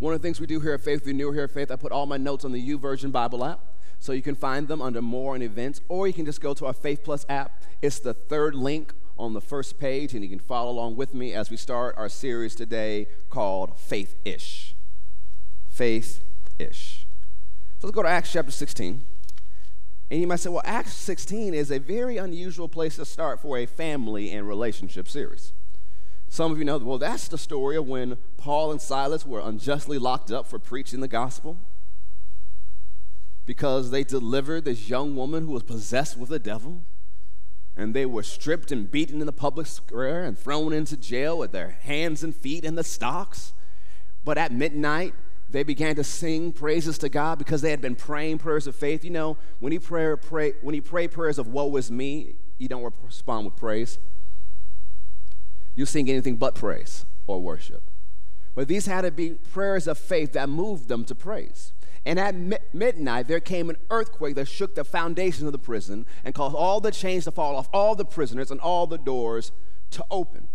One of the things we do here at Faith, if you're new here at Faith, I put all my notes on the YouVersion Bible app. So you can find them under more and events, or you can just go to our Faith Plus app. It's the third link on the first page, and you can follow along with me as we start our series today called Faith Ish. Faith Ish. So let's go to Acts chapter 16. And you might say, well, Acts 16 is a very unusual place to start for a family and relationship series. Some of you know, well, that's the story of when Paul and Silas were unjustly locked up for preaching the gospel because they delivered this young woman who was possessed with a devil. And they were stripped and beaten in the public square and thrown into jail with their hands and feet in the stocks. But at midnight, they began to sing praises to God because they had been praying prayers of faith. You know, when you pray, pray when you pray prayers of woe is me, you don't respond with praise you sing anything but praise or worship. But these had to be prayers of faith that moved them to praise. And at mi- midnight, there came an earthquake that shook the foundations of the prison and caused all the chains to fall off, all the prisoners, and all the doors to open.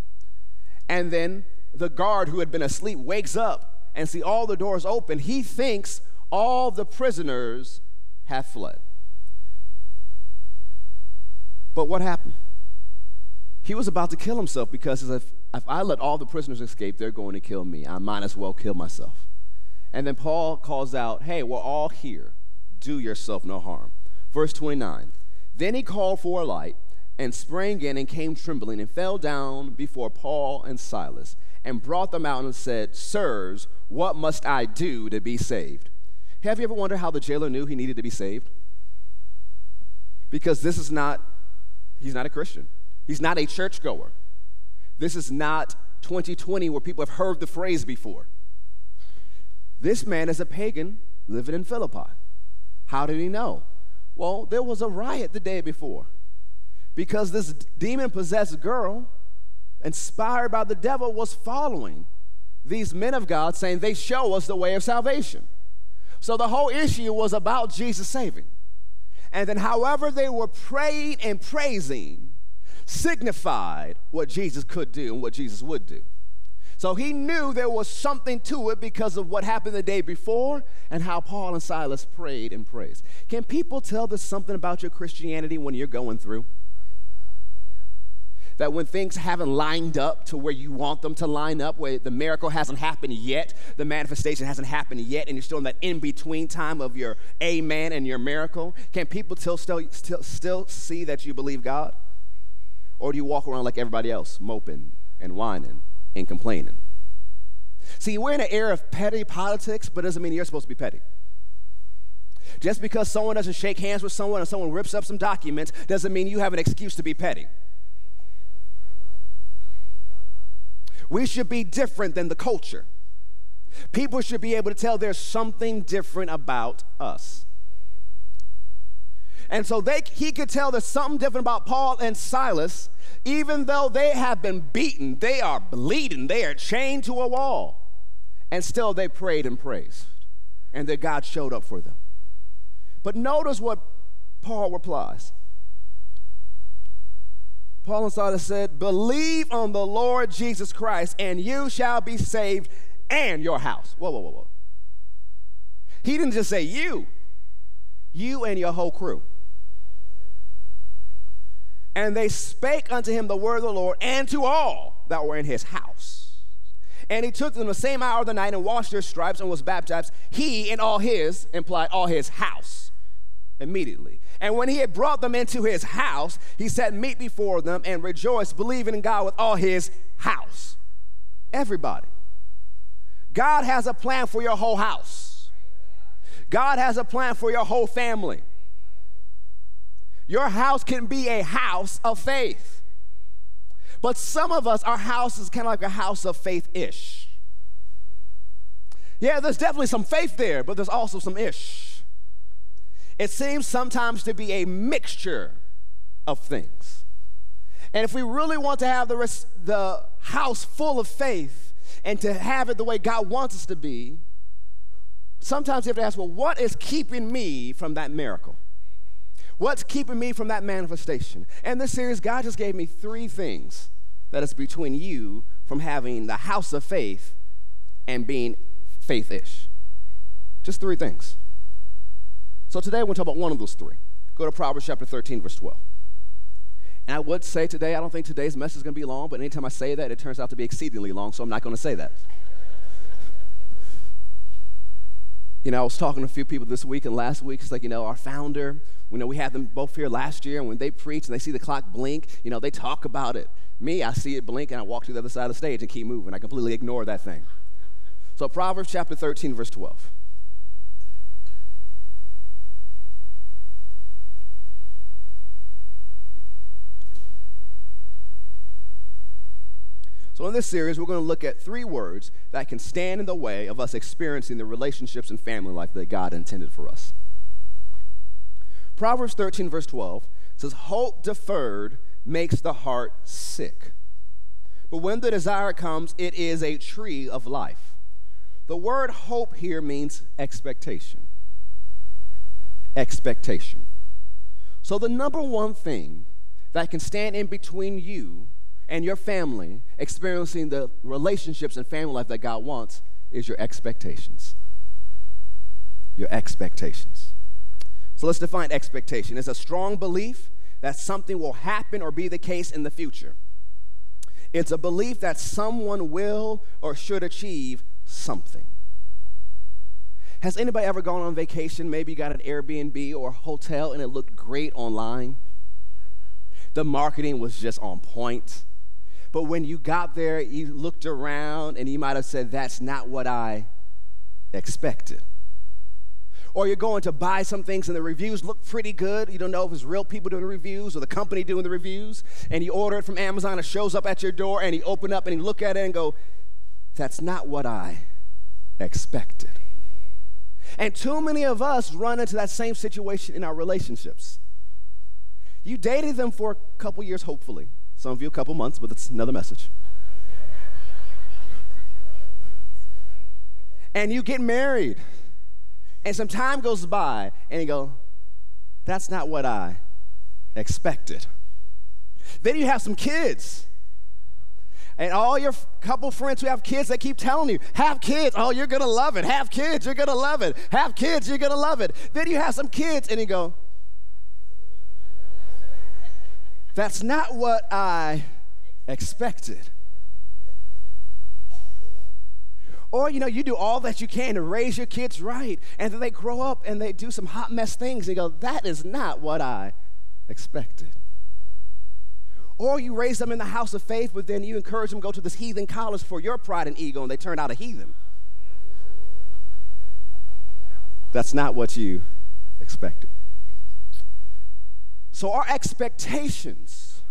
And then the guard who had been asleep wakes up and see all the doors open. He thinks all the prisoners have fled. But what happened? He was about to kill himself because if, if I let all the prisoners escape, they're going to kill me. I might as well kill myself. And then Paul calls out, Hey, we're all here. Do yourself no harm. Verse 29 Then he called for a light and sprang in and came trembling and fell down before Paul and Silas and brought them out and said, Sirs, what must I do to be saved? Have you ever wondered how the jailer knew he needed to be saved? Because this is not, he's not a Christian. He's not a churchgoer. This is not 2020 where people have heard the phrase before. This man is a pagan living in Philippi. How did he know? Well, there was a riot the day before because this demon possessed girl, inspired by the devil, was following these men of God, saying, They show us the way of salvation. So the whole issue was about Jesus saving. And then, however, they were praying and praising, signified what Jesus could do and what Jesus would do. So he knew there was something to it because of what happened the day before and how Paul and Silas prayed and praised. Can people tell there's something about your Christianity when you're going through? That when things haven't lined up to where you want them to line up, where the miracle hasn't happened yet, the manifestation hasn't happened yet, and you're still in that in between time of your amen and your miracle, can people still, still, still, still see that you believe God? Or do you walk around like everybody else, moping and whining and complaining? See, we're in an era of petty politics, but it doesn't mean you're supposed to be petty. Just because someone doesn't shake hands with someone and someone rips up some documents doesn't mean you have an excuse to be petty. We should be different than the culture. People should be able to tell there's something different about us. And so they, he could tell there's something different about Paul and Silas, even though they have been beaten, they are bleeding, they are chained to a wall. And still they prayed and praised, and that God showed up for them. But notice what Paul replies. Paul and Silas said, Believe on the Lord Jesus Christ, and you shall be saved and your house. Whoa, whoa, whoa, whoa. He didn't just say you, you and your whole crew. And they spake unto him the word of the Lord and to all that were in his house. And he took them the same hour of the night and washed their stripes and was baptized, he and all his, implied all his house, immediately. And when he had brought them into his house, he set meat before them and rejoiced, believing in God with all his house. Everybody. God has a plan for your whole house. God has a plan for your whole family. Your house can be a house of faith. But some of us, our house is kind of like a house of faith ish. Yeah, there's definitely some faith there, but there's also some ish. It seems sometimes to be a mixture of things. And if we really want to have the, rest, the house full of faith and to have it the way God wants us to be, sometimes you have to ask, well, what is keeping me from that miracle? What's keeping me from that manifestation? And this series, God just gave me three things that is between you from having the house of faith and being faith ish. Just three things. So today we're going to talk about one of those three. Go to Proverbs chapter 13, verse 12. And I would say today, I don't think today's message is going to be long, but anytime I say that, it turns out to be exceedingly long, so I'm not going to say that. You know, I was talking to a few people this week and last week. It's like, you know, our founder, you know, we had them both here last year, and when they preach and they see the clock blink, you know, they talk about it. Me, I see it blink and I walk to the other side of the stage and keep moving. I completely ignore that thing. So, Proverbs chapter 13, verse 12. So, in this series, we're going to look at three words that can stand in the way of us experiencing the relationships and family life that God intended for us. Proverbs 13, verse 12 says, Hope deferred makes the heart sick. But when the desire comes, it is a tree of life. The word hope here means expectation. Expectation. So, the number one thing that can stand in between you and your family experiencing the relationships and family life that God wants is your expectations. Your expectations. So let's define expectation. It's a strong belief that something will happen or be the case in the future. It's a belief that someone will or should achieve something. Has anybody ever gone on vacation? Maybe you got an Airbnb or a hotel and it looked great online. The marketing was just on point. But when you got there, you looked around and you might have said, That's not what I expected. Or you're going to buy some things and the reviews look pretty good. You don't know if it's real people doing the reviews or the company doing the reviews. And you order it from Amazon, it shows up at your door, and you open up and you look at it and go, That's not what I expected. And too many of us run into that same situation in our relationships. You dated them for a couple years, hopefully. Some of you a couple months, but that's another message. and you get married, and some time goes by, and you go, That's not what I expected. Then you have some kids. And all your couple friends who have kids, they keep telling you, have kids. Oh, you're going to love it. Have kids. You're going to love it. Have kids. You're going to love it. Then you have some kids, and you go, That's not what I expected. Or, you know, you do all that you can to raise your kids right, and then they grow up and they do some hot mess things, and go, that is not what I expected. Or you raise them in the house of faith, but then you encourage them to go to this heathen college for your pride and ego, and they turn out a heathen. That's not what you expected. So our expectations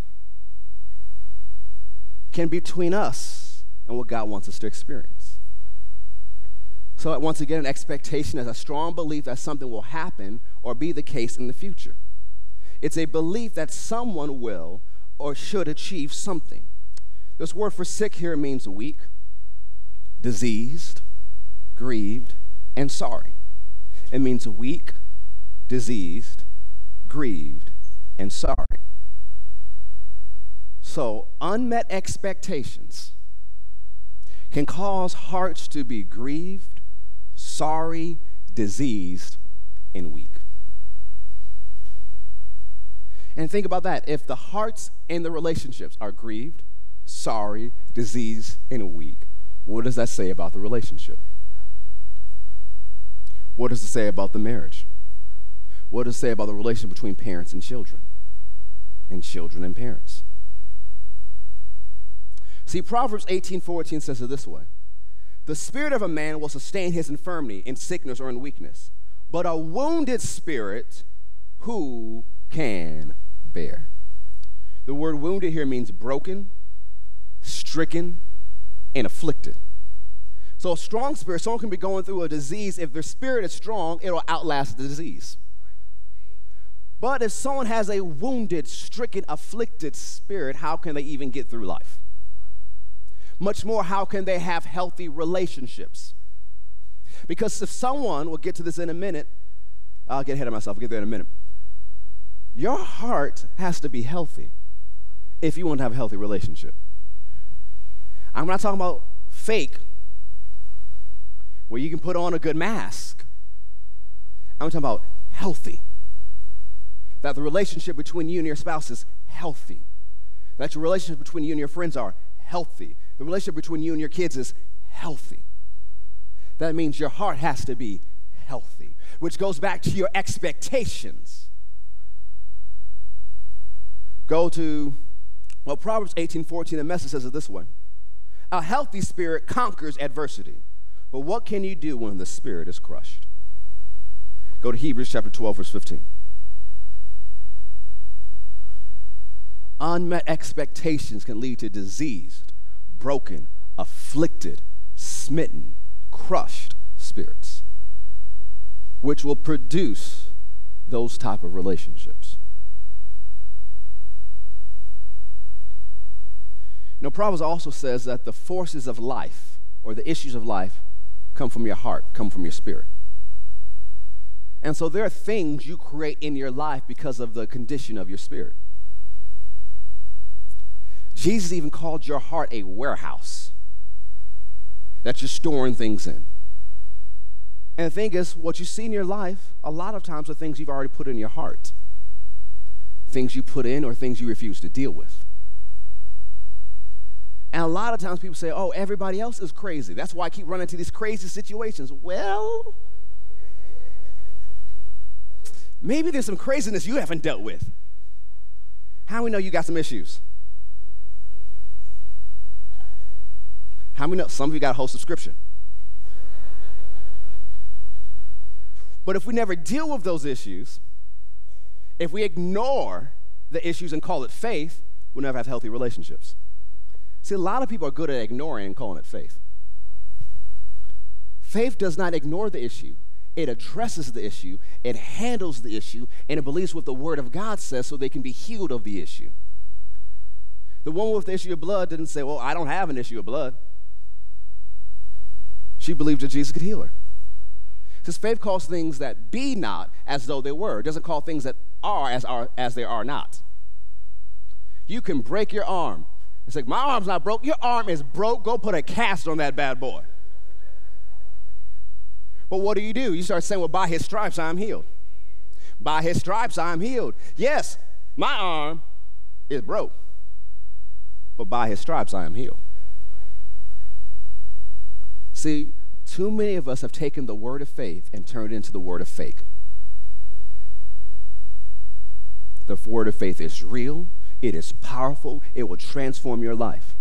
can be between us and what God wants us to experience. So once again, an expectation is a strong belief that something will happen or be the case in the future. It's a belief that someone will or should achieve something. This word for sick here means weak, diseased, grieved, and sorry. It means weak, diseased, grieved, and sorry. So, unmet expectations can cause hearts to be grieved, sorry, diseased, and weak. And think about that. If the hearts and the relationships are grieved, sorry, diseased, and weak, what does that say about the relationship? What does it say about the marriage? What does it say about the relation between parents and children? And children and parents? See, Proverbs 18 14 says it this way The spirit of a man will sustain his infirmity in sickness or in weakness, but a wounded spirit, who can bear? The word wounded here means broken, stricken, and afflicted. So, a strong spirit, someone can be going through a disease. If their spirit is strong, it'll outlast the disease. But if someone has a wounded, stricken, afflicted spirit, how can they even get through life? Much more, how can they have healthy relationships? Because if someone, we'll get to this in a minute, I'll get ahead of myself, I'll get there in a minute. Your heart has to be healthy if you want to have a healthy relationship. I'm not talking about fake, where you can put on a good mask. I'm talking about healthy. That the relationship between you and your spouse is healthy. That your relationship between you and your friends are healthy. The relationship between you and your kids is healthy. That means your heart has to be healthy, which goes back to your expectations. Go to, well, Proverbs 18 14, the message says it this way A healthy spirit conquers adversity, but what can you do when the spirit is crushed? Go to Hebrews chapter 12, verse 15. Unmet expectations can lead to diseased, broken, afflicted, smitten, crushed spirits, which will produce those type of relationships. You know, Proverbs also says that the forces of life or the issues of life come from your heart, come from your spirit. And so there are things you create in your life because of the condition of your spirit. Jesus even called your heart a warehouse that you're storing things in. And the thing is, what you see in your life, a lot of times are things you've already put in your heart. Things you put in or things you refuse to deal with. And a lot of times people say, oh, everybody else is crazy. That's why I keep running into these crazy situations. Well, maybe there's some craziness you haven't dealt with. How we know you got some issues? How many? Some of you got a whole subscription. but if we never deal with those issues, if we ignore the issues and call it faith, we'll never have healthy relationships. See, a lot of people are good at ignoring and calling it faith. Faith does not ignore the issue. It addresses the issue, it handles the issue, and it believes what the Word of God says so they can be healed of the issue. The woman with the issue of blood didn't say, Well, I don't have an issue of blood. She believed that Jesus could heal her. Because faith calls things that be not as though they were. It doesn't call things that are as, are as they are not. You can break your arm. It's like, my arm's not broke. Your arm is broke. Go put a cast on that bad boy. But what do you do? You start saying, well, by his stripes I'm healed. By his stripes I'm healed. Yes, my arm is broke. But by his stripes I am healed. See, too many of us have taken the word of faith and turned it into the word of fake. The word of faith is real, it is powerful, it will transform your life.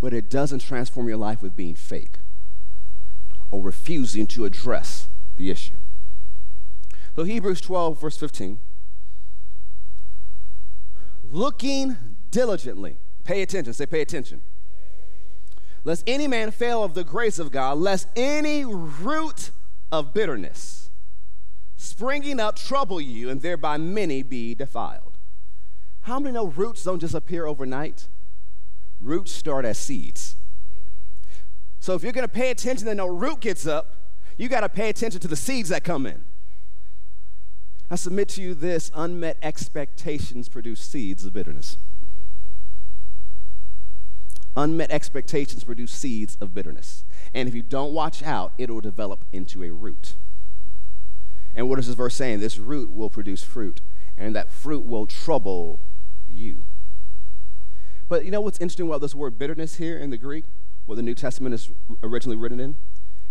But it doesn't transform your life with being fake or refusing to address the issue. So, Hebrews 12, verse 15. Looking diligently. Pay attention. Say, pay attention lest any man fail of the grace of God, lest any root of bitterness springing up trouble you, and thereby many be defiled. How many know roots don't just appear overnight? Roots start as seeds. So if you're going to pay attention and no root gets up, you got to pay attention to the seeds that come in. I submit to you this unmet expectations produce seeds of bitterness. Unmet expectations produce seeds of bitterness. And if you don't watch out, it will develop into a root. And what is this verse saying? This root will produce fruit, and that fruit will trouble you. But you know what's interesting about this word bitterness here in the Greek, what the New Testament is originally written in?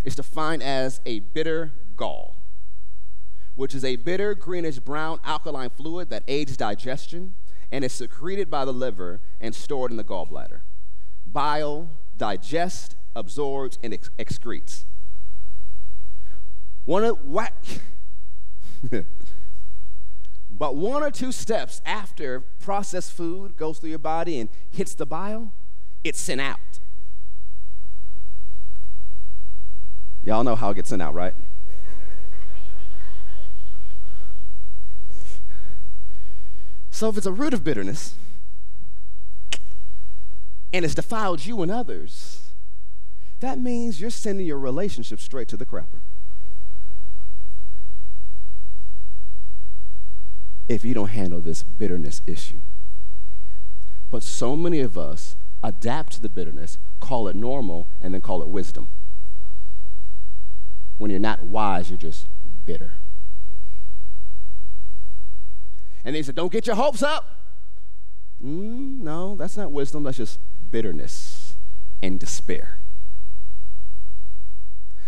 It's defined as a bitter gall, which is a bitter, greenish brown alkaline fluid that aids digestion and is secreted by the liver and stored in the gallbladder bile digests, absorbs, and ex- excretes. One of what? but one or two steps after processed food goes through your body and hits the bile, it's sent out. Y'all know how it gets sent out, right? So if it's a root of bitterness and it's defiled you and others, that means you're sending your relationship straight to the crapper. If you don't handle this bitterness issue. But so many of us adapt to the bitterness, call it normal, and then call it wisdom. When you're not wise, you're just bitter. And they said, Don't get your hopes up. Mm, no, that's not wisdom. That's just bitterness and despair.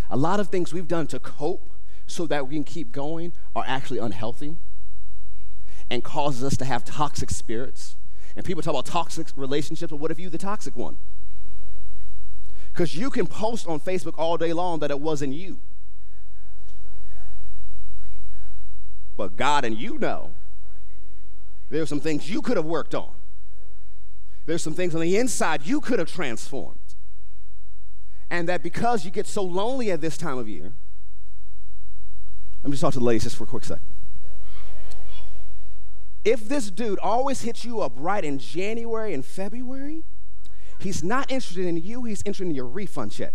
A lot of things we've done to cope so that we can keep going are actually unhealthy and causes us to have toxic spirits. And people talk about toxic relationships, but what if you the toxic one? Because you can post on Facebook all day long that it wasn't you. But God and you know there's some things you could have worked on. There's some things on the inside you could have transformed. And that because you get so lonely at this time of year, let me just talk to the ladies just for a quick second. If this dude always hits you up right in January and February, he's not interested in you, he's interested in your refund check.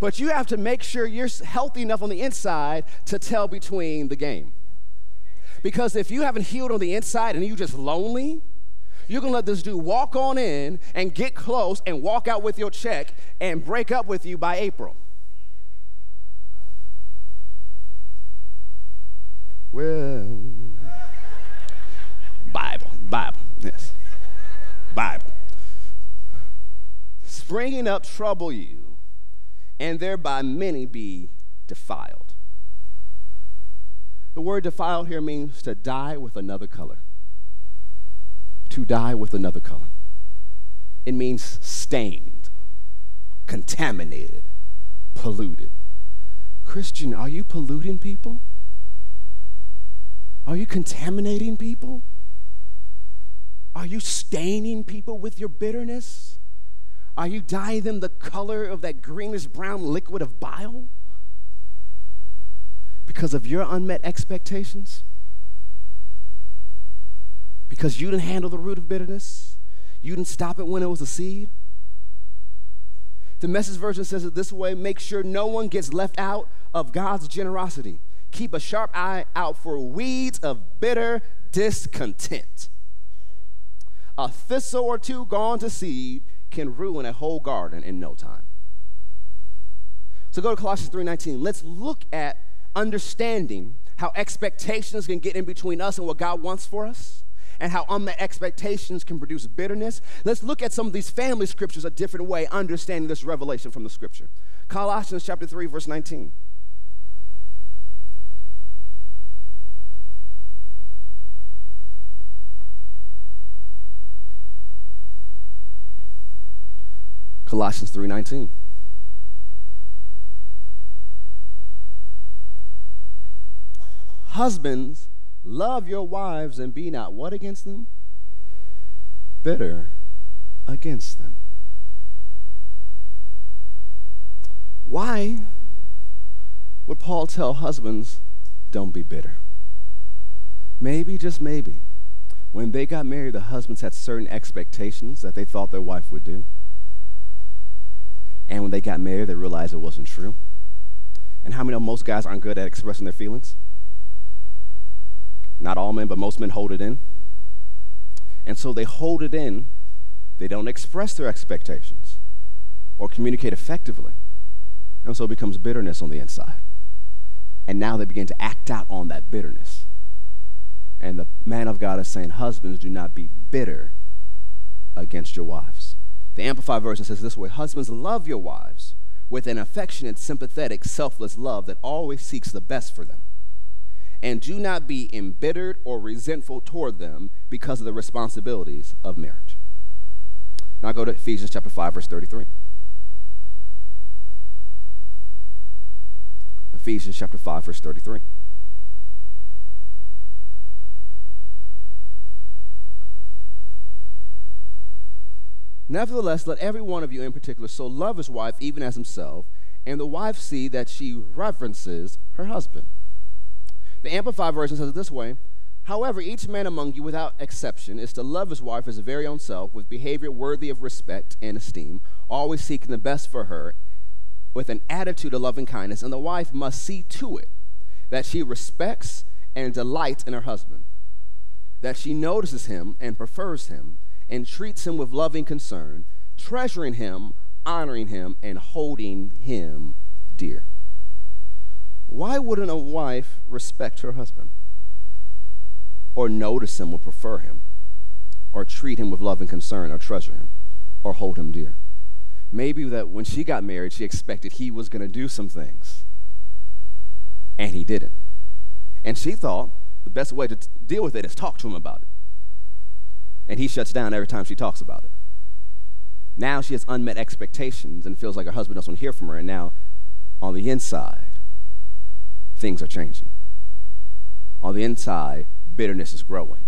But you have to make sure you're healthy enough on the inside to tell between the game. Because if you haven't healed on the inside and you're just lonely, you're gonna let this dude walk on in and get close and walk out with your check and break up with you by April. Well, Bible, Bible, yes, Bible. Springing up trouble you, and thereby many be defiled. The word defiled here means to dye with another color to dye with another color. It means stained, contaminated, polluted. Christian, are you polluting people? Are you contaminating people? Are you staining people with your bitterness? Are you dyeing them the color of that greenish brown liquid of bile? Because of your unmet expectations? because you didn't handle the root of bitterness. You didn't stop it when it was a seed. The message version says it this way make sure no one gets left out of God's generosity. Keep a sharp eye out for weeds of bitter discontent. A thistle or two gone to seed can ruin a whole garden in no time. So go to Colossians 3:19. Let's look at understanding how expectations can get in between us and what God wants for us and how unmet expectations can produce bitterness. Let's look at some of these family scriptures a different way, understanding this revelation from the scripture. Colossians chapter 3, verse 19. Colossians 3:19 Husbands Love your wives and be not what against them? Bitter against them. Why would Paul tell husbands, don't be bitter? Maybe, just maybe, when they got married, the husbands had certain expectations that they thought their wife would do. And when they got married, they realized it wasn't true. And how many of most guys aren't good at expressing their feelings? Not all men, but most men hold it in. And so they hold it in. They don't express their expectations or communicate effectively. And so it becomes bitterness on the inside. And now they begin to act out on that bitterness. And the man of God is saying, Husbands, do not be bitter against your wives. The Amplified Version says this way Husbands, love your wives with an affectionate, sympathetic, selfless love that always seeks the best for them and do not be embittered or resentful toward them because of the responsibilities of marriage. Now go to Ephesians chapter 5 verse 33. Ephesians chapter 5 verse 33. Nevertheless, let every one of you in particular so love his wife even as himself, and the wife see that she reverences her husband. The Amplified Version says it this way However, each man among you, without exception, is to love his wife as his very own self, with behavior worthy of respect and esteem, always seeking the best for her, with an attitude of loving kindness. And the wife must see to it that she respects and delights in her husband, that she notices him and prefers him, and treats him with loving concern, treasuring him, honoring him, and holding him dear. Why wouldn't a wife respect her husband? or notice him or prefer him or treat him with love and concern or treasure him or hold him dear. Maybe that when she got married, she expected he was going to do some things and he didn't. And she thought the best way to t- deal with it is talk to him about it. And he shuts down every time she talks about it. Now she has unmet expectations and feels like her husband doesn't hear from her. And now on the inside, things are changing. On the inside, bitterness is growing.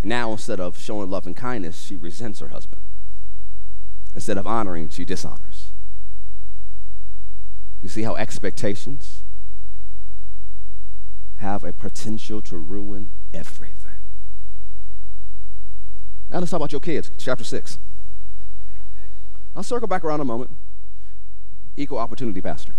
And now, instead of showing love and kindness, she resents her husband. Instead of honoring, she dishonors. You see how expectations have a potential to ruin everything. Now let's talk about your kids, chapter 6. I'll circle back around a moment. Equal opportunity pastor.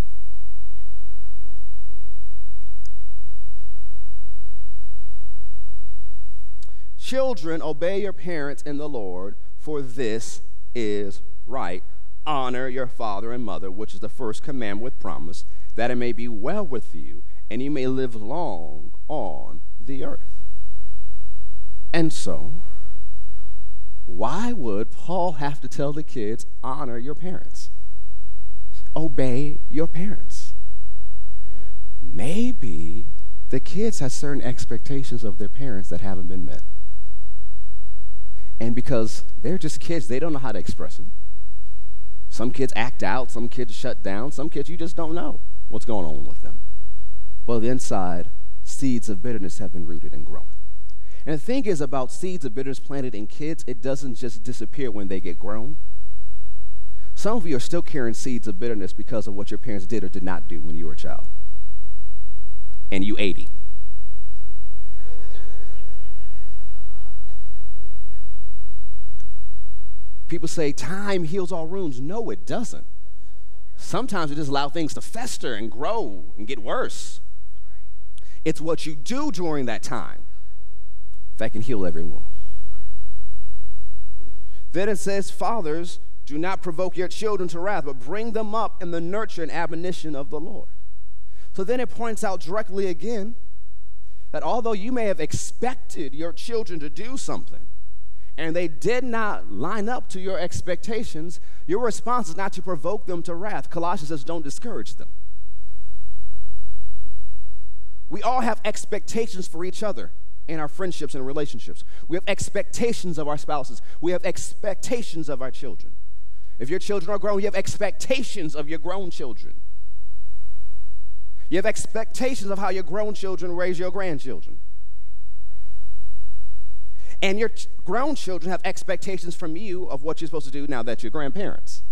Children, obey your parents in the Lord, for this is right. Honor your father and mother, which is the first commandment with promise, that it may be well with you and you may live long on the earth. And so, why would Paul have to tell the kids, honor your parents? Obey your parents. Maybe the kids have certain expectations of their parents that haven't been met. And because they're just kids, they don't know how to express it. Some kids act out, some kids shut down, some kids you just don't know what's going on with them. But inside, seeds of bitterness have been rooted and growing. And the thing is about seeds of bitterness planted in kids, it doesn't just disappear when they get grown. Some of you are still carrying seeds of bitterness because of what your parents did or did not do when you were a child. And you 80. People say time heals all wounds. No, it doesn't. Sometimes we just allow things to fester and grow and get worse. It's what you do during that time that can heal every wound. Then it says, Fathers, do not provoke your children to wrath, but bring them up in the nurture and admonition of the Lord. So then it points out directly again that although you may have expected your children to do something, and they did not line up to your expectations, your response is not to provoke them to wrath. Colossians says, don't discourage them. We all have expectations for each other in our friendships and relationships. We have expectations of our spouses, we have expectations of our children. If your children are grown, you have expectations of your grown children. You have expectations of how your grown children raise your grandchildren. And your grown children have expectations from you of what you're supposed to do now that you're grandparents.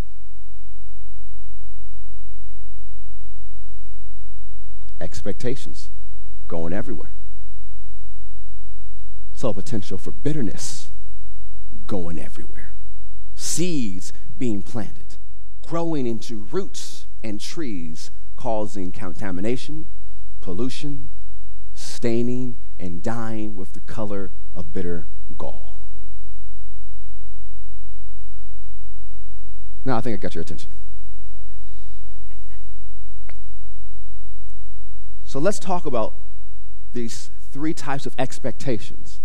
Expectations going everywhere. So, potential for bitterness going everywhere. Seeds being planted, growing into roots and trees, causing contamination, pollution, staining, and dyeing with the color of bitter gall. Now I think I got your attention. So let's talk about these three types of expectations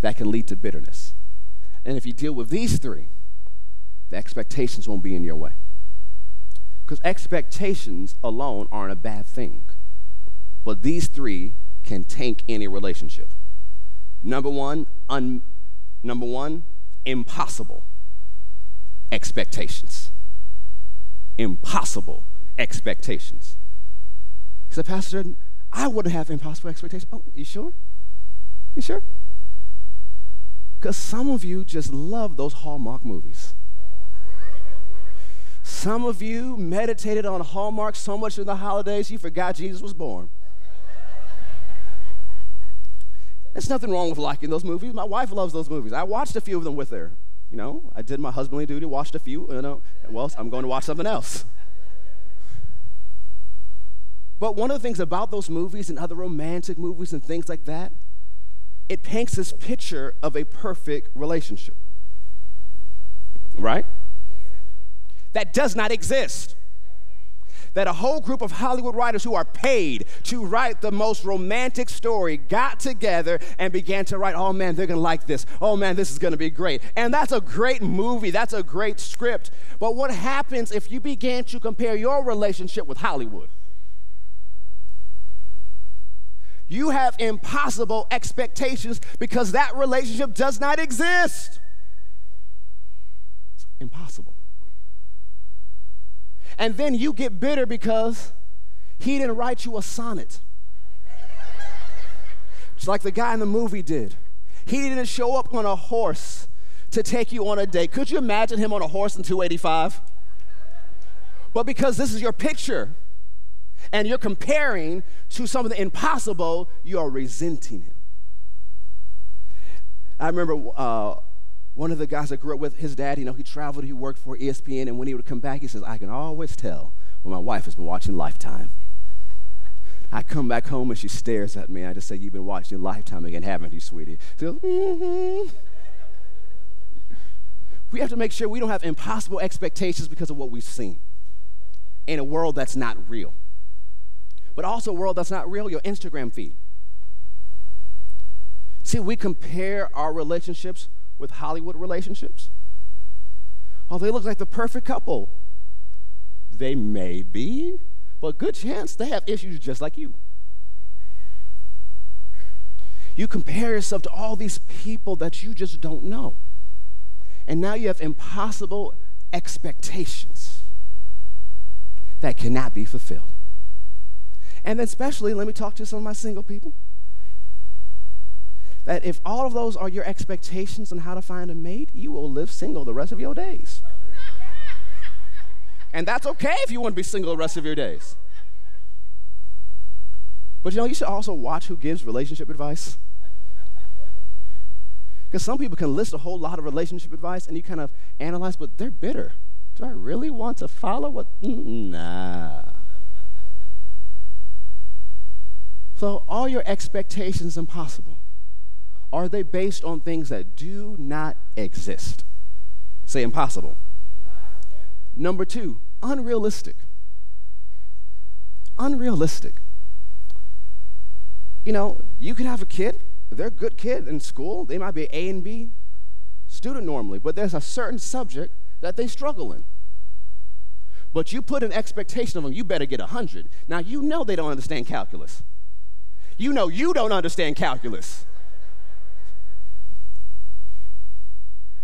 that can lead to bitterness. And if you deal with these three, the expectations won't be in your way. Because expectations alone aren't a bad thing. But these three can tank any relationship. Number one, un, number one, impossible expectations. Impossible expectations. He said, Pastor, I wouldn't have impossible expectations. Oh, you sure? You sure? Because some of you just love those Hallmark movies. Some of you meditated on Hallmark so much in the holidays you forgot Jesus was born. There's nothing wrong with liking those movies. My wife loves those movies. I watched a few of them with her. You know, I did my husbandly duty, watched a few, you know, well, I'm going to watch something else. But one of the things about those movies and other romantic movies and things like that, it paints this picture of a perfect relationship. Right? That does not exist. That a whole group of Hollywood writers who are paid to write the most romantic story got together and began to write, oh man, they're gonna like this. Oh man, this is gonna be great. And that's a great movie, that's a great script. But what happens if you begin to compare your relationship with Hollywood? You have impossible expectations because that relationship does not exist. It's impossible. And then you get bitter because he didn't write you a sonnet. Just like the guy in the movie did. He didn't show up on a horse to take you on a date. Could you imagine him on a horse in 285? But because this is your picture, and you're comparing to some of the impossible, you are resenting him. I remember uh, one of the guys I grew up with, his dad, you know, he traveled, he worked for ESPN, and when he would come back, he says, I can always tell when my wife has been watching Lifetime. I come back home and she stares at me. I just say, You've been watching Lifetime again, haven't you, sweetie? She goes, Mm-hmm. We have to make sure we don't have impossible expectations because of what we've seen in a world that's not real but also a world that's not real, your Instagram feed. See, we compare our relationships with Hollywood relationships. Oh, they look like the perfect couple. They may be, but good chance they have issues just like you. You compare yourself to all these people that you just don't know. And now you have impossible expectations that cannot be fulfilled. And then, especially, let me talk to some of my single people. That if all of those are your expectations on how to find a mate, you will live single the rest of your days. and that's okay if you want to be single the rest of your days. But you know, you should also watch who gives relationship advice. Because some people can list a whole lot of relationship advice and you kind of analyze, but they're bitter. Do I really want to follow what? Nah. So, are your expectations impossible? Are they based on things that do not exist? Say impossible. Number two, unrealistic. Unrealistic. You know, you could have a kid, they're a good kid in school, they might be A and B student normally, but there's a certain subject that they struggle in. But you put an expectation of them, you better get 100. Now, you know they don't understand calculus you know you don't understand calculus.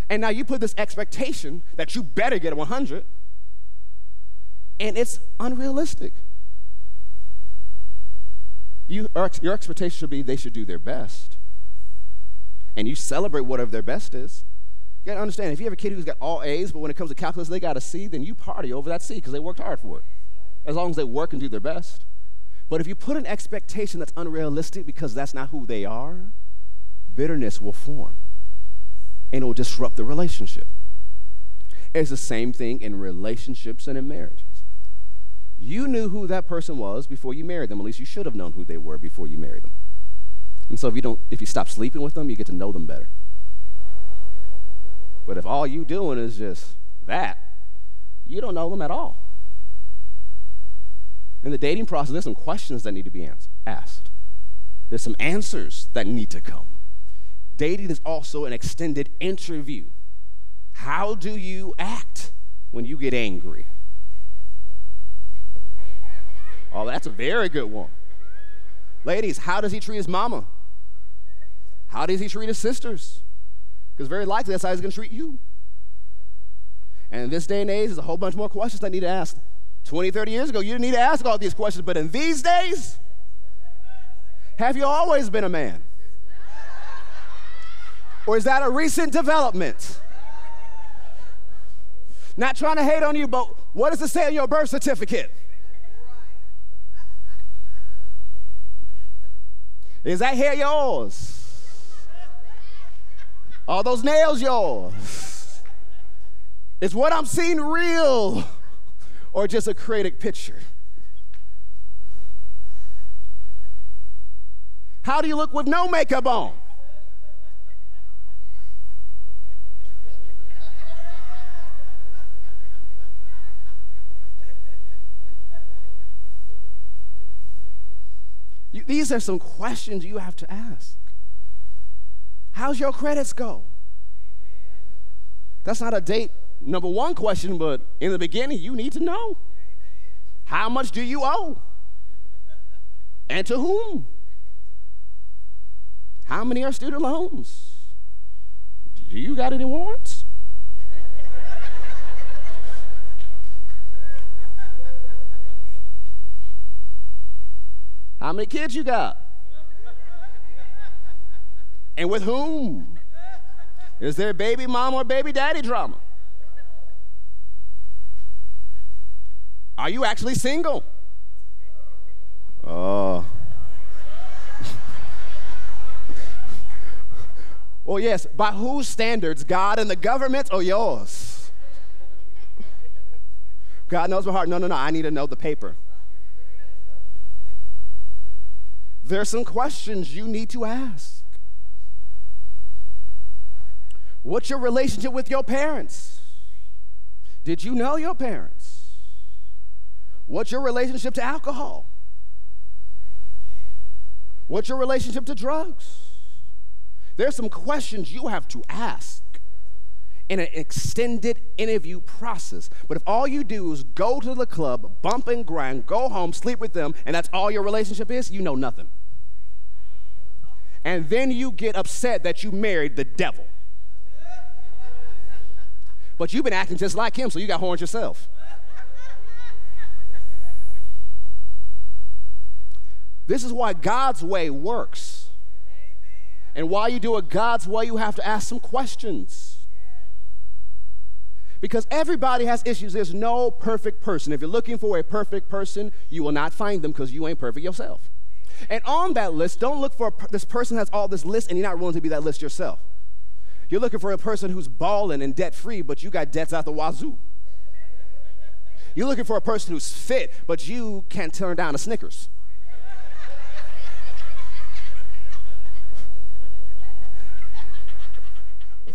And now you put this expectation that you better get a 100, and it's unrealistic. You, your expectation should be they should do their best. And you celebrate whatever their best is. You gotta understand, if you have a kid who's got all A's, but when it comes to calculus they got a C, then you party over that C because they worked hard for it. As long as they work and do their best. But if you put an expectation that's unrealistic because that's not who they are, bitterness will form and it will disrupt the relationship. It's the same thing in relationships and in marriages. You knew who that person was before you married them. At least you should have known who they were before you married them. And so if you don't if you stop sleeping with them, you get to know them better. But if all you doing is just that, you don't know them at all. In the dating process, there's some questions that need to be asked. There's some answers that need to come. Dating is also an extended interview. How do you act when you get angry? Oh, that's a very good one. Ladies, how does he treat his mama? How does he treat his sisters? Because very likely that's how he's going to treat you. And in this day and age, there's a whole bunch more questions that need to ask. 20, 30 years ago, you didn't need to ask all these questions, but in these days, have you always been a man? Or is that a recent development? Not trying to hate on you, but what does it say on your birth certificate? Is that hair yours? Are those nails yours? Is what I'm seeing real or just a created picture? How do you look with no makeup on? You, these are some questions you have to ask. How's your credits go? That's not a date number one question, but in the beginning, you need to know. How much do you owe? And to whom? How many are student loans? Do you got any warrants? How many kids you got? And with whom? Is there baby mom or baby daddy drama? Are you actually single? Oh. well, oh, yes, by whose standards? God and the government or yours? God knows my heart. No, no, no. I need to know the paper. There's some questions you need to ask. What's your relationship with your parents? Did you know your parents? What's your relationship to alcohol? What's your relationship to drugs? There's some questions you have to ask in an extended interview process. But if all you do is go to the club, bump and grind, go home, sleep with them, and that's all your relationship is, you know nothing. And then you get upset that you married the devil. But you've been acting just like him, so you got horns yourself. This is why God's way works. And while you do it God's way, you have to ask some questions. Because everybody has issues. There's no perfect person. If you're looking for a perfect person, you will not find them because you ain't perfect yourself. And on that list, don't look for a, this person has all this list and you're not willing to be that list yourself. You're looking for a person who's balling and debt free, but you got debts out the wazoo. You're looking for a person who's fit, but you can't turn down a Snickers.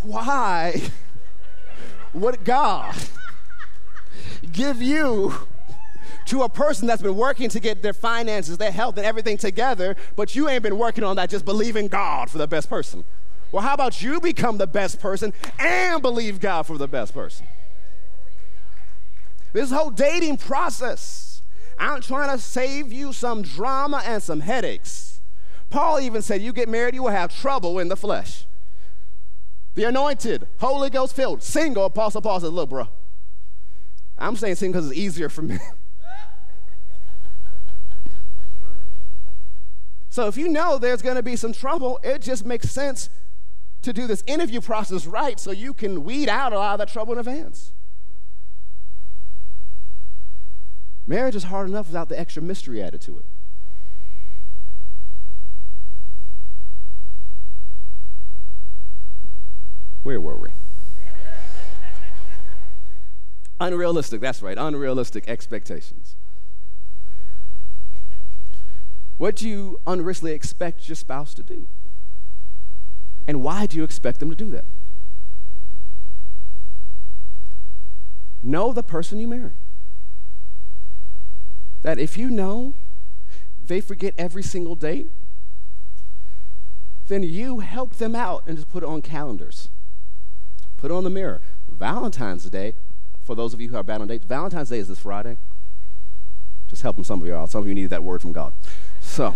Why would God give you to a person that's been working to get their finances, their health, and everything together, but you ain't been working on that, just believing God for the best person. Well, how about you become the best person and believe God for the best person? This whole dating process, I'm trying to save you some drama and some headaches. Paul even said, You get married, you will have trouble in the flesh. The anointed, Holy Ghost filled, single, oh, Apostle Paul said, Look, bro, I'm saying single because it's easier for me. So if you know there's going to be some trouble, it just makes sense to do this interview process right so you can weed out a lot of that trouble in advance. Marriage is hard enough without the extra mystery added to it. Where were we? unrealistic, that's right, unrealistic expectations. What do you unrealistically expect your spouse to do? And why do you expect them to do that? Know the person you marry. That if you know they forget every single date, then you help them out and just put it on calendars. Put it on the mirror. Valentine's Day, for those of you who are bad on dates, Valentine's Day is this Friday. Just helping some of you out. Some of you need that word from God. So,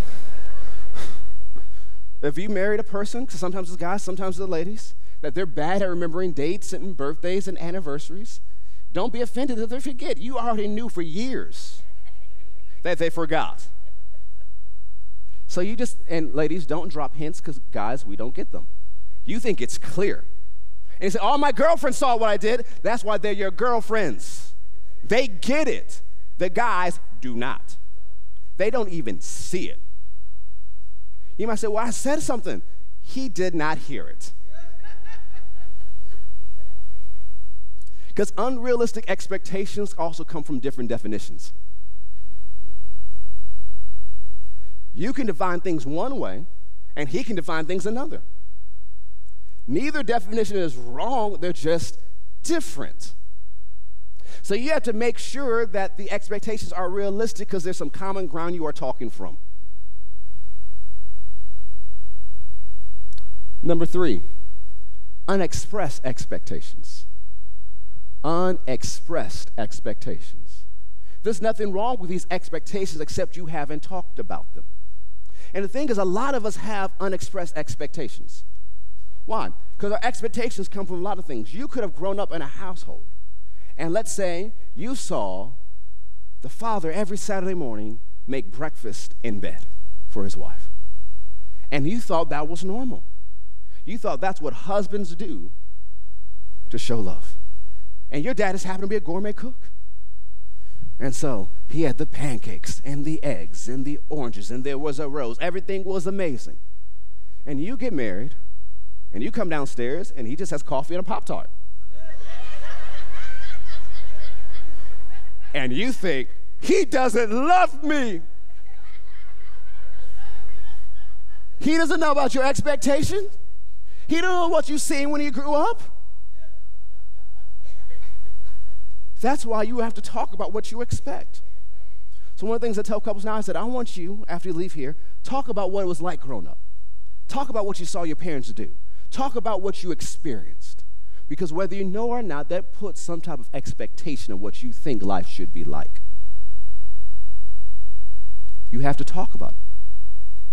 if you married a person, because sometimes it's guys, sometimes it's the ladies, that they're bad at remembering dates and birthdays and anniversaries, don't be offended if they forget. You already knew for years that they forgot. So you just, and ladies, don't drop hints because guys, we don't get them. You think it's clear. And he said, All my girlfriends saw what I did. That's why they're your girlfriends. They get it. The guys do not. They don't even see it. You might say, Well, I said something. He did not hear it. Because unrealistic expectations also come from different definitions. You can define things one way, and he can define things another. Neither definition is wrong, they're just different. So you have to make sure that the expectations are realistic because there's some common ground you are talking from. Number three, unexpressed expectations. Unexpressed expectations. There's nothing wrong with these expectations except you haven't talked about them. And the thing is, a lot of us have unexpressed expectations. Why? Because our expectations come from a lot of things. You could have grown up in a household, and let's say you saw the father every Saturday morning make breakfast in bed for his wife. And you thought that was normal. You thought that's what husbands do to show love. And your dad just happened to be a gourmet cook. And so he had the pancakes and the eggs and the oranges, and there was a rose. Everything was amazing. And you get married, and you come downstairs, and he just has coffee and a Pop Tart. and you think, he doesn't love me. He doesn't know about your expectations. He don't know what you seen when you grew up. That's why you have to talk about what you expect. So one of the things I tell couples now, I said, I want you, after you leave here, talk about what it was like growing up. Talk about what you saw your parents do. Talk about what you experienced. Because whether you know or not, that puts some type of expectation of what you think life should be like. You have to talk about it.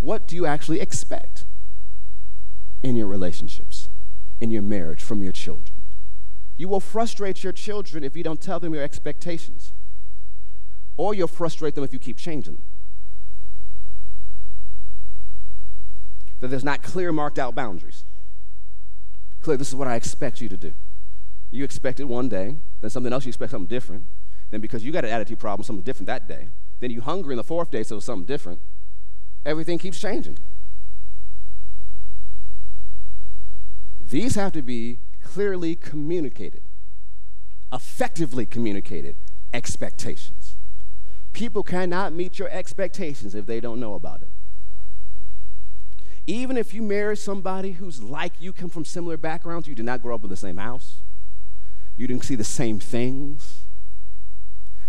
What do you actually expect in your relationships, in your marriage, from your children? You will frustrate your children if you don't tell them your expectations, or you'll frustrate them if you keep changing them. That there's not clear, marked out boundaries. Clear, this is what I expect you to do. You expect it one day, then something else you expect something different. Then because you got an attitude problem, something different that day. Then you hungry in the fourth day, so something different. Everything keeps changing. These have to be clearly communicated, effectively communicated expectations. People cannot meet your expectations if they don't know about it. Even if you marry somebody who's like you, come from similar backgrounds, you did not grow up in the same house, you didn't see the same things.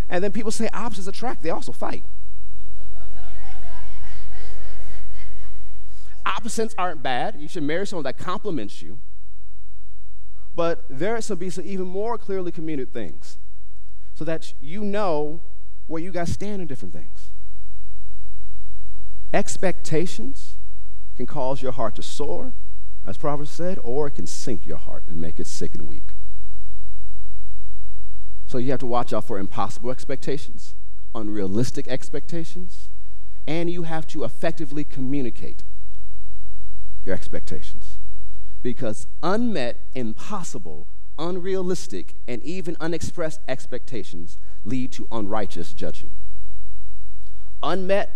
And then people say opposites attract, they also fight. Opposites aren't bad. You should marry someone that complements you. But there should be some even more clearly communicated things so that you know where you guys stand in different things. Expectations can cause your heart to soar, as Proverbs said, or it can sink your heart and make it sick and weak. So you have to watch out for impossible expectations, unrealistic expectations, and you have to effectively communicate your expectations because unmet, impossible, unrealistic, and even unexpressed expectations lead to unrighteous judging. Unmet,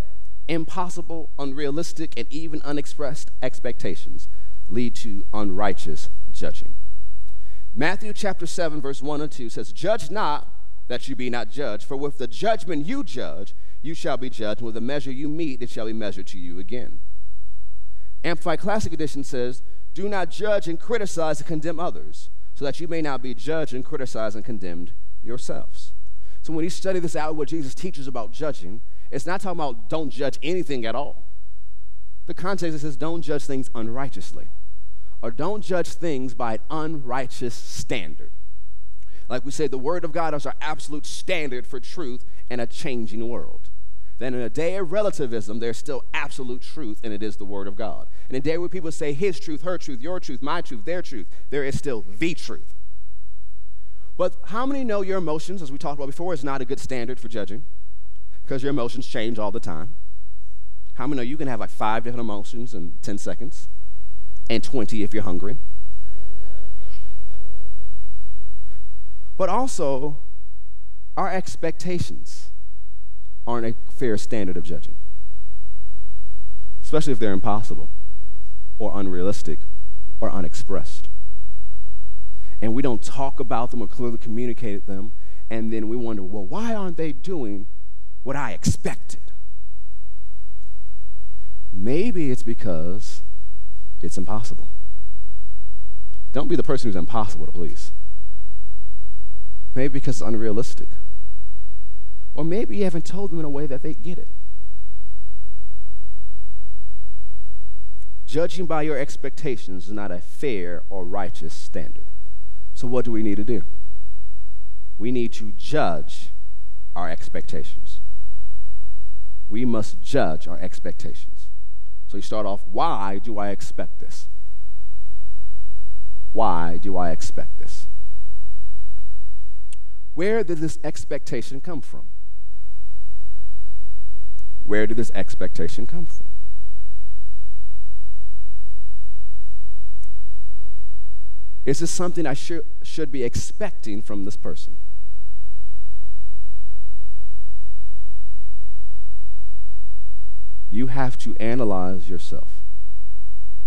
impossible, unrealistic, and even unexpressed expectations lead to unrighteous judging. Matthew chapter 7, verse 1 and 2 says, Judge not that you be not judged, for with the judgment you judge, you shall be judged, and with the measure you meet, it shall be measured to you again. Amplified Classic Edition says, do not judge and criticize and condemn others, so that you may not be judged and criticized and condemned yourselves. So when you study this out, what Jesus teaches about judging, it's not talking about don't judge anything at all. The context says don't judge things unrighteously, or don't judge things by an unrighteous standard. Like we said, the Word of God is our absolute standard for truth in a changing world then in a day of relativism, there's still absolute truth, and it is the Word of God. And In a day where people say His truth, her truth, your truth, my truth, their truth, there is still the truth. But how many know your emotions, as we talked about before, is not a good standard for judging? Because your emotions change all the time. How many know you can have like five different emotions in 10 seconds? and 20 if you're hungry. But also, our expectations aren't a fair standard of judging, especially if they're impossible or unrealistic or unexpressed. And we don't talk about them or clearly communicate them, and then we wonder, well, why aren't they doing what I expected? Maybe it's because it's impossible. Don't be the person who's impossible to please. Maybe because it's unrealistic. Or maybe you haven't told them in a way that they get it. Judging by your expectations is not a fair or righteous standard. So, what do we need to do? We need to judge our expectations. We must judge our expectations. So, you start off why do I expect this? Why do I expect this? Where did this expectation come from? Where did this expectation come from? Is this something I should, should be expecting from this person? You have to analyze yourself.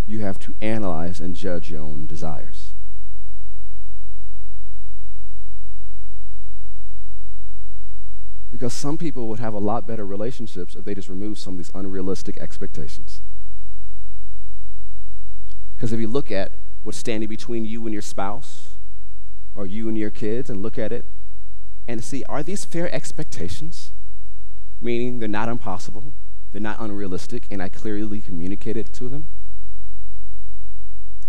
You have to analyze and judge your own desires. Because some people would have a lot better relationships if they just removed some of these unrealistic expectations. Because if you look at what's standing between you and your spouse, or you and your kids, and look at it and see are these fair expectations? Meaning they're not impossible, they're not unrealistic, and I clearly communicated to them.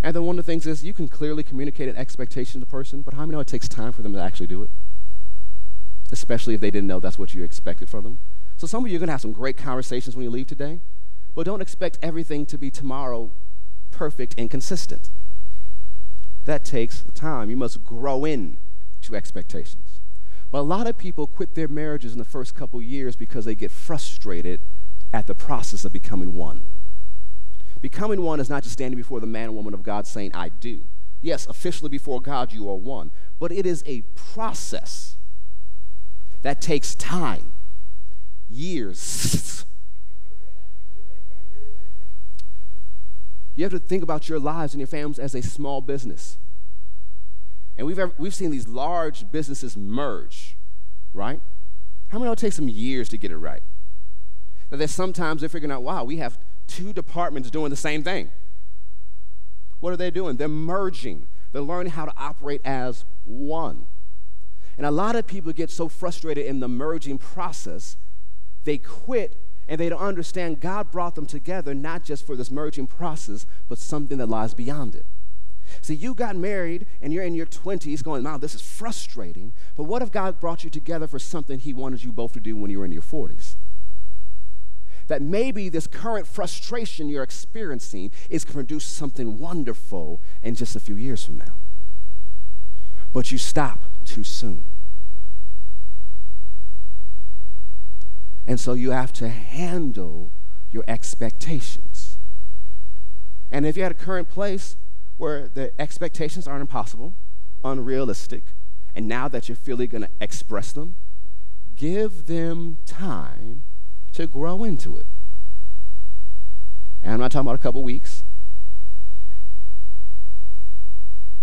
And then one of the things is you can clearly communicate an expectation to the person, but how many know it takes time for them to actually do it? especially if they didn't know that's what you expected from them. So some of you are going to have some great conversations when you leave today, but don't expect everything to be tomorrow perfect and consistent. That takes time. You must grow in to expectations. But a lot of people quit their marriages in the first couple years because they get frustrated at the process of becoming one. Becoming one is not just standing before the man and woman of God saying, I do. Yes, officially before God, you are one, but it is a process that takes time, years. you have to think about your lives and your families as a small business. And we've, ever, we've seen these large businesses merge, right? How many know it takes some years to get it right? There's sometimes they're figuring out, wow, we have two departments doing the same thing. What are they doing? They're merging. They're learning how to operate as one. And a lot of people get so frustrated in the merging process, they quit and they don't understand God brought them together not just for this merging process, but something that lies beyond it. See, you got married and you're in your 20s going, wow, this is frustrating. But what if God brought you together for something He wanted you both to do when you were in your 40s? That maybe this current frustration you're experiencing is going to produce something wonderful in just a few years from now. But you stop too soon. And so you have to handle your expectations. And if you're at a current place where the expectations aren't impossible, unrealistic, and now that you're feeling going to express them, give them time to grow into it. And I'm not talking about a couple weeks.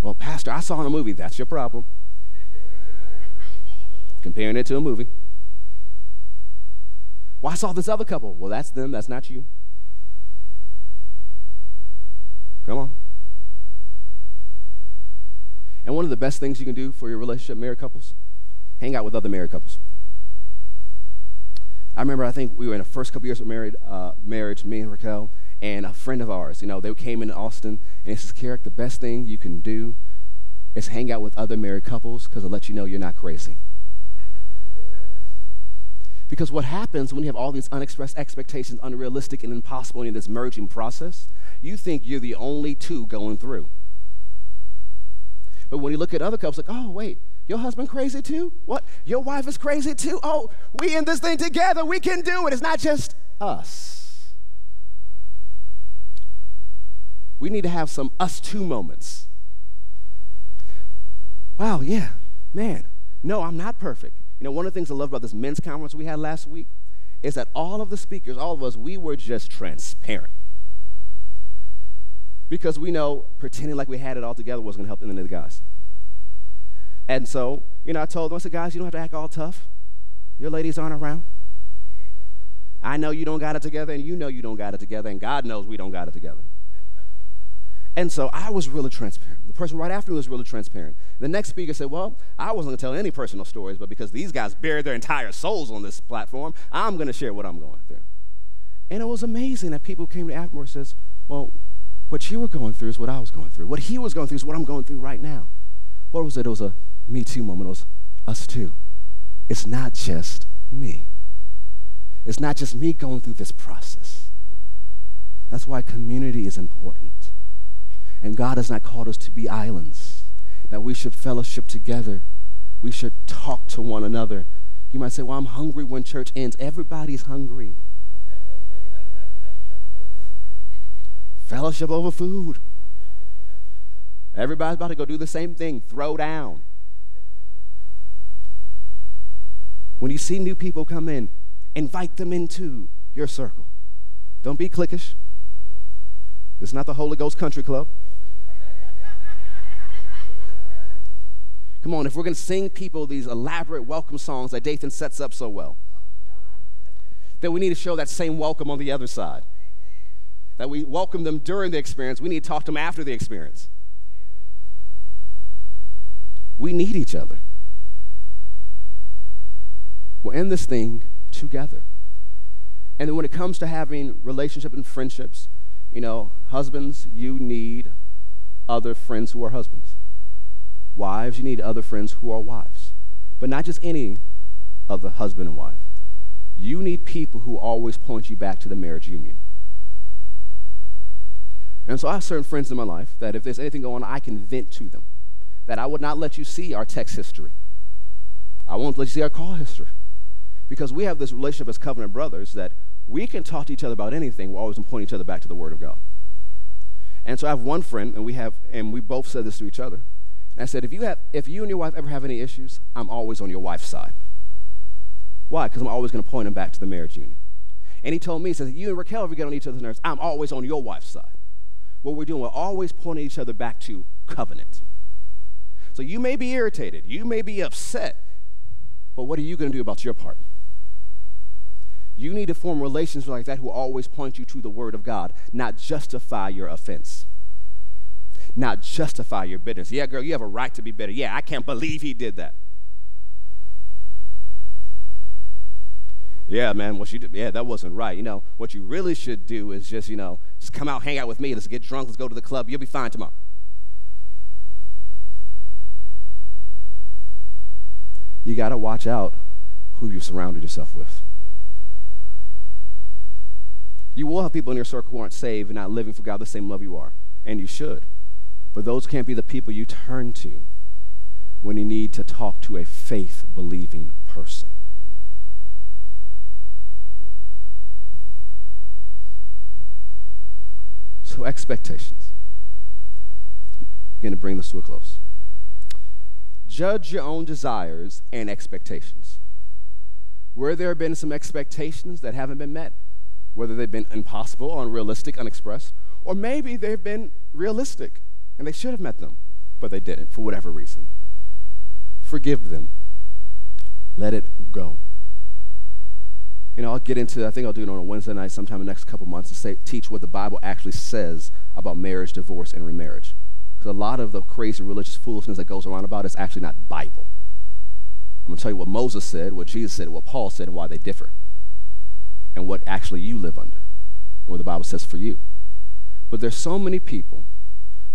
Well, Pastor, I saw in a movie. That's your problem comparing it to a movie. Well, I saw this other couple. Well, that's them, that's not you. Come on. And one of the best things you can do for your relationship, married couples, hang out with other married couples. I remember, I think we were in the first couple years of married, uh, marriage, me and Raquel, and a friend of ours, you know, they came in Austin, and he says, Kerrick, the best thing you can do is hang out with other married couples because it'll let you know you're not crazy. Because what happens when you have all these unexpressed expectations, unrealistic and impossible in this merging process, you think you're the only two going through. But when you look at other couples, like, oh, wait, your husband crazy too? What? Your wife is crazy too? Oh, we in this thing together. We can do it. It's not just us. We need to have some us two moments. Wow, yeah, man. No, I'm not perfect. You know, one of the things I love about this men's conference we had last week is that all of the speakers, all of us, we were just transparent. Because we know pretending like we had it all together wasn't going to help any of the guys. And so, you know, I told them, I said, guys, you don't have to act all tough. Your ladies aren't around. I know you don't got it together, and you know you don't got it together, and God knows we don't got it together. And so I was really transparent. The person right after me was really transparent. The next speaker said, Well, I wasn't going to tell any personal stories, but because these guys bared their entire souls on this platform, I'm going to share what I'm going through. And it was amazing that people came to afterwards and says, Well, what you were going through is what I was going through. What he was going through is what I'm going through right now. What was it? It was a me too moment. It was us too. It's not just me. It's not just me going through this process. That's why community is important. And God has not called us to be islands, that we should fellowship together. We should talk to one another. You might say, Well, I'm hungry when church ends. Everybody's hungry. fellowship over food. Everybody's about to go do the same thing throw down. When you see new people come in, invite them into your circle. Don't be cliquish. It's not the Holy Ghost Country Club. Come on, if we're going to sing people these elaborate welcome songs that Dathan sets up so well, then we need to show that same welcome on the other side. That we welcome them during the experience, we need to talk to them after the experience. We need each other. We're in this thing together. And then when it comes to having relationship and friendships, you know, husbands, you need other friends who are husbands. Wives, you need other friends who are wives. But not just any of the husband and wife. You need people who always point you back to the marriage union. And so I have certain friends in my life that if there's anything going on, I can vent to them. That I would not let you see our text history. I won't let you see our call history. Because we have this relationship as covenant brothers that we can talk to each other about anything. We're always pointing each other back to the Word of God. And so I have one friend, and we have, and we both said this to each other. And I said, if you have, if you and your wife ever have any issues, I'm always on your wife's side. Why? Because I'm always going to point them back to the marriage union. And he told me, he says, you and Raquel ever get on each other's nerves, I'm always on your wife's side. What we're doing, we're always pointing each other back to covenant. So you may be irritated, you may be upset, but what are you going to do about your part? You need to form relationships like that who always point you to the Word of God, not justify your offense, not justify your bitterness. Yeah, girl, you have a right to be bitter. Yeah, I can't believe he did that. Yeah, man, what you did, yeah, that wasn't right. You know, what you really should do is just, you know, just come out, hang out with me. Let's get drunk. Let's go to the club. You'll be fine tomorrow. You got to watch out who you've surrounded yourself with. You will have people in your circle who aren't saved and not living for God the same love you are, and you should. But those can't be the people you turn to when you need to talk to a faith believing person. So, expectations. Let's begin to bring this to a close. Judge your own desires and expectations. Where there have been some expectations that haven't been met, whether they've been impossible, unrealistic, unexpressed, or maybe they've been realistic and they should have met them, but they didn't for whatever reason. Forgive them. Let it go. You know, I'll get into, I think I'll do it on a Wednesday night sometime in the next couple months to say, teach what the Bible actually says about marriage, divorce, and remarriage. Because a lot of the crazy religious foolishness that goes around about it is actually not Bible. I'm going to tell you what Moses said, what Jesus said, what Paul said, and why they differ and what actually you live under, and what the Bible says for you. But there's so many people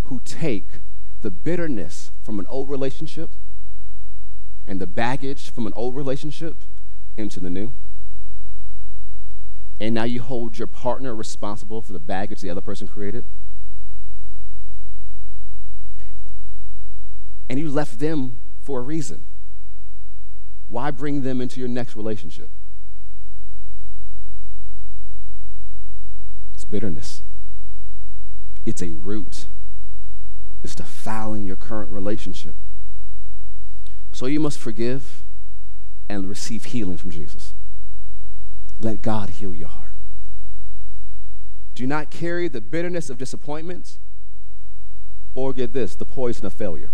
who take the bitterness from an old relationship and the baggage from an old relationship into the new. And now you hold your partner responsible for the baggage the other person created. And you left them for a reason. Why bring them into your next relationship? It's bitterness. it's a root. It's defiling your current relationship. So you must forgive and receive healing from Jesus. Let God heal your heart. Do not carry the bitterness of disappointments or get this, the poison of failure.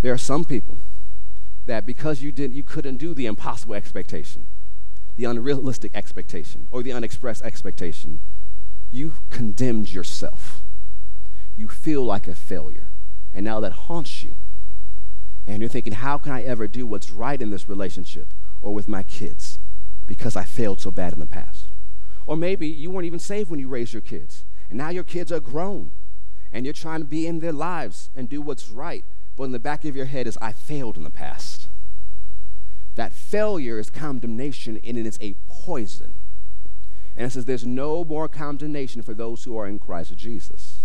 There are some people that because you didn't you couldn't do the impossible expectation, the unrealistic expectation, or the unexpressed expectation, you condemned yourself. You feel like a failure. And now that haunts you. And you're thinking, how can I ever do what's right in this relationship or with my kids because I failed so bad in the past? Or maybe you weren't even saved when you raised your kids. And now your kids are grown and you're trying to be in their lives and do what's right but in the back of your head is, I failed in the past. That failure is condemnation and it is a poison. And it says there's no more condemnation for those who are in Christ Jesus.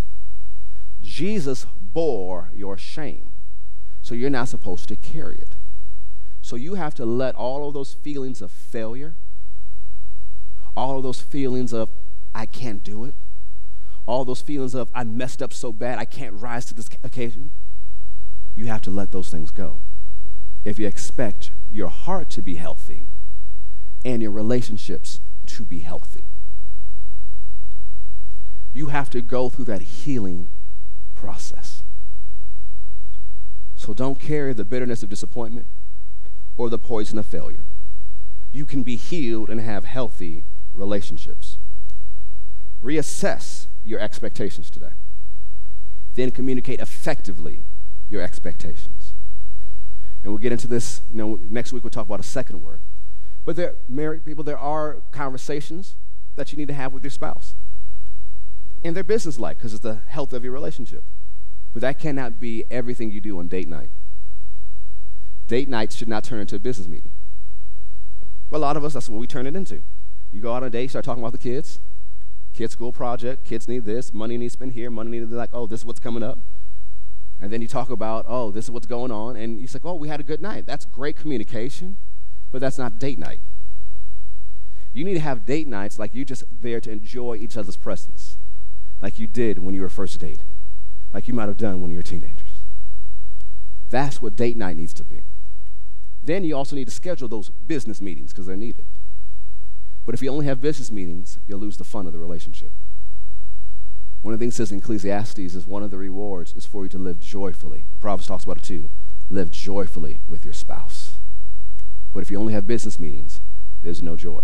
Jesus bore your shame. So you're not supposed to carry it. So you have to let all of those feelings of failure, all of those feelings of, I can't do it, all those feelings of, I messed up so bad, I can't rise to this occasion you have to let those things go. If you expect your heart to be healthy and your relationships to be healthy, you have to go through that healing process. So don't carry the bitterness of disappointment or the poison of failure. You can be healed and have healthy relationships. Reassess your expectations today. Then communicate effectively your expectations. And we'll get into this, you know, next week we'll talk about a second word. But there, married people, there are conversations that you need to have with your spouse. And they're business-like because it's the health of your relationship. But that cannot be everything you do on date night. Date nights should not turn into a business meeting. But a lot of us, that's what we turn it into. You go out on a date, start talking about the kids, kids' school project, kids need this, money needs spent here, money needs to be like, oh, this is what's coming up. And then you talk about, oh, this is what's going on. And you say, oh, we had a good night. That's great communication, but that's not date night. You need to have date nights like you're just there to enjoy each other's presence, like you did when you were first dating, like you might have done when you were teenagers. That's what date night needs to be. Then you also need to schedule those business meetings because they're needed. But if you only have business meetings, you'll lose the fun of the relationship. One of the things says in Ecclesiastes is one of the rewards is for you to live joyfully. Proverbs talks about it too. Live joyfully with your spouse. But if you only have business meetings, there's no joy.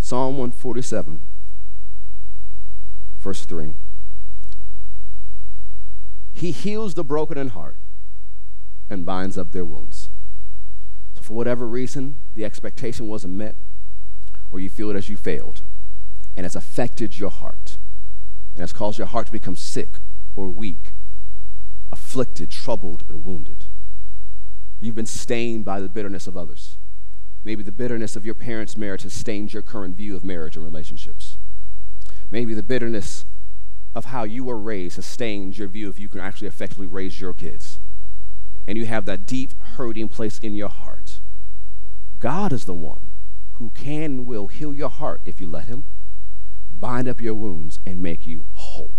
Psalm 147, verse 3. He heals the broken in heart and binds up their wounds. So, for whatever reason, the expectation wasn't met or you feel it as you failed, and it's affected your heart, and it's caused your heart to become sick or weak, afflicted, troubled, or wounded. You've been stained by the bitterness of others. Maybe the bitterness of your parents' marriage has stained your current view of marriage and relationships. Maybe the bitterness of how you were raised has stained your view if you can actually effectively raise your kids. And you have that deep hurting place in your heart. God is the one who can and will heal your heart if you let him, bind up your wounds, and make you whole.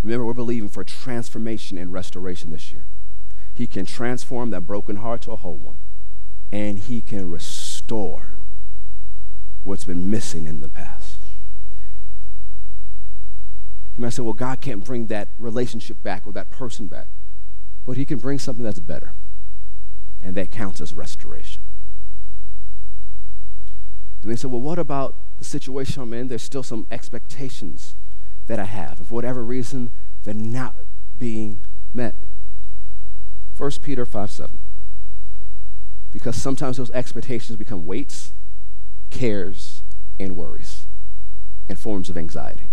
Remember, we're believing for transformation and restoration this year. He can transform that broken heart to a whole one, and he can restore what's been missing in the past. You might say, well, God can't bring that relationship back or that person back, but he can bring something that's better, and that counts as restoration. And they said, Well, what about the situation I'm in? There's still some expectations that I have. And for whatever reason, they're not being met. 1 Peter 5 7. Because sometimes those expectations become weights, cares, and worries, and forms of anxiety.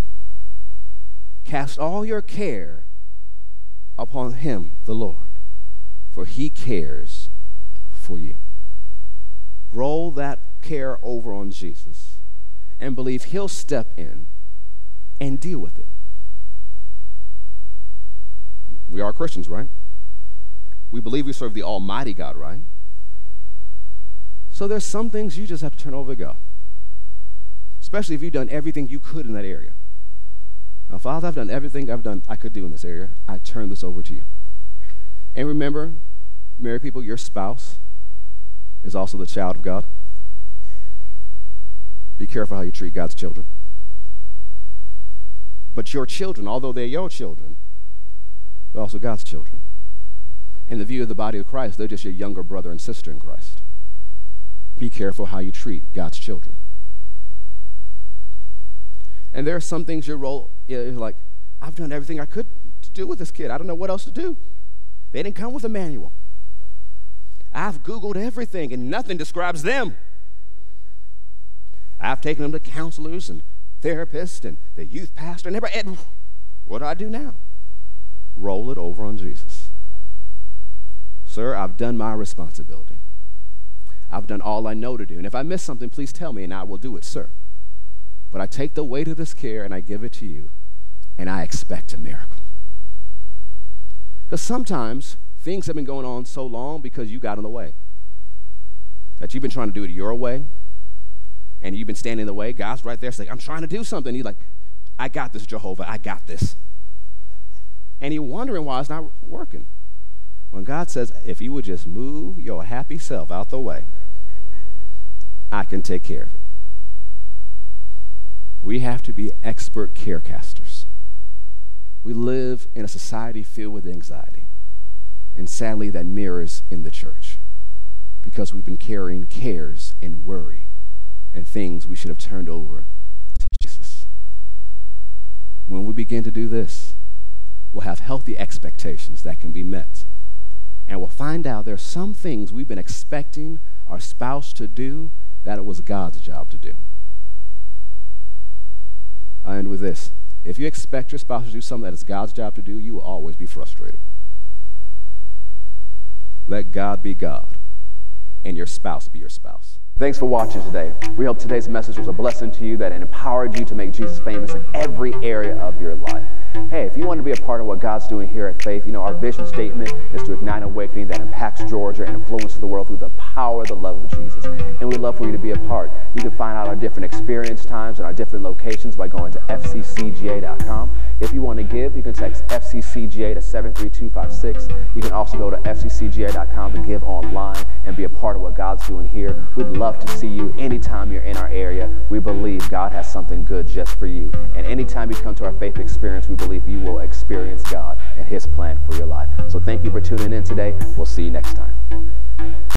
Cast all your care upon Him, the Lord, for He cares for you. Roll that care over on Jesus and believe He'll step in and deal with it. We are Christians, right? We believe we serve the Almighty God, right? So there's some things you just have to turn over to God, especially if you've done everything you could in that area. Now, Father, I've done everything I've done I could do in this area. I turn this over to you. And remember, married people, your spouse is also the child of God. Be careful how you treat God's children. But your children, although they're your children, they're also God's children. In the view of the body of Christ, they're just your younger brother and sister in Christ. Be careful how you treat God's children. And there are some things your role is like, I've done everything I could to do with this kid. I don't know what else to do. They didn't come with a manual. I've Googled everything and nothing describes them. I've taken them to counselors and therapists and the youth pastor and everybody. And what do I do now? Roll it over on Jesus. Sir, I've done my responsibility. I've done all I know to do. And if I miss something, please tell me and I will do it, sir. But I take the weight of this care and I give it to you, and I expect a miracle. Because sometimes things have been going on so long because you got in the way. That you've been trying to do it your way, and you've been standing in the way. God's right there saying, I'm trying to do something. He's like, I got this, Jehovah. I got this. And you're wondering why it's not working. When God says, if you would just move your happy self out the way, I can take care of it. We have to be expert carecasters. We live in a society filled with anxiety. And sadly, that mirrors in the church because we've been carrying cares and worry and things we should have turned over to Jesus. When we begin to do this, we'll have healthy expectations that can be met. And we'll find out there are some things we've been expecting our spouse to do that it was God's job to do. I end with this. If you expect your spouse to do something that is God's job to do, you will always be frustrated. Let God be God and your spouse be your spouse. Thanks for watching today. We hope today's message was a blessing to you that empowered you to make Jesus famous in every area of your life. Hey, if you want to be a part of what God's doing here at Faith, you know, our vision statement is to ignite an awakening that impacts Georgia and influences the world through the power of the love of Jesus. And we'd love for you to be a part. You can find out our different experience times and our different locations by going to fccga.com. If you want to give, you can text FCCGA to 73256. You can also go to fccga.com to give online and be a part of what God's doing here. We'd love to see you anytime you're in our area. We believe God has something good just for you. And anytime you come to our faith experience, we believe you will experience God and His plan for your life. So thank you for tuning in today. We'll see you next time.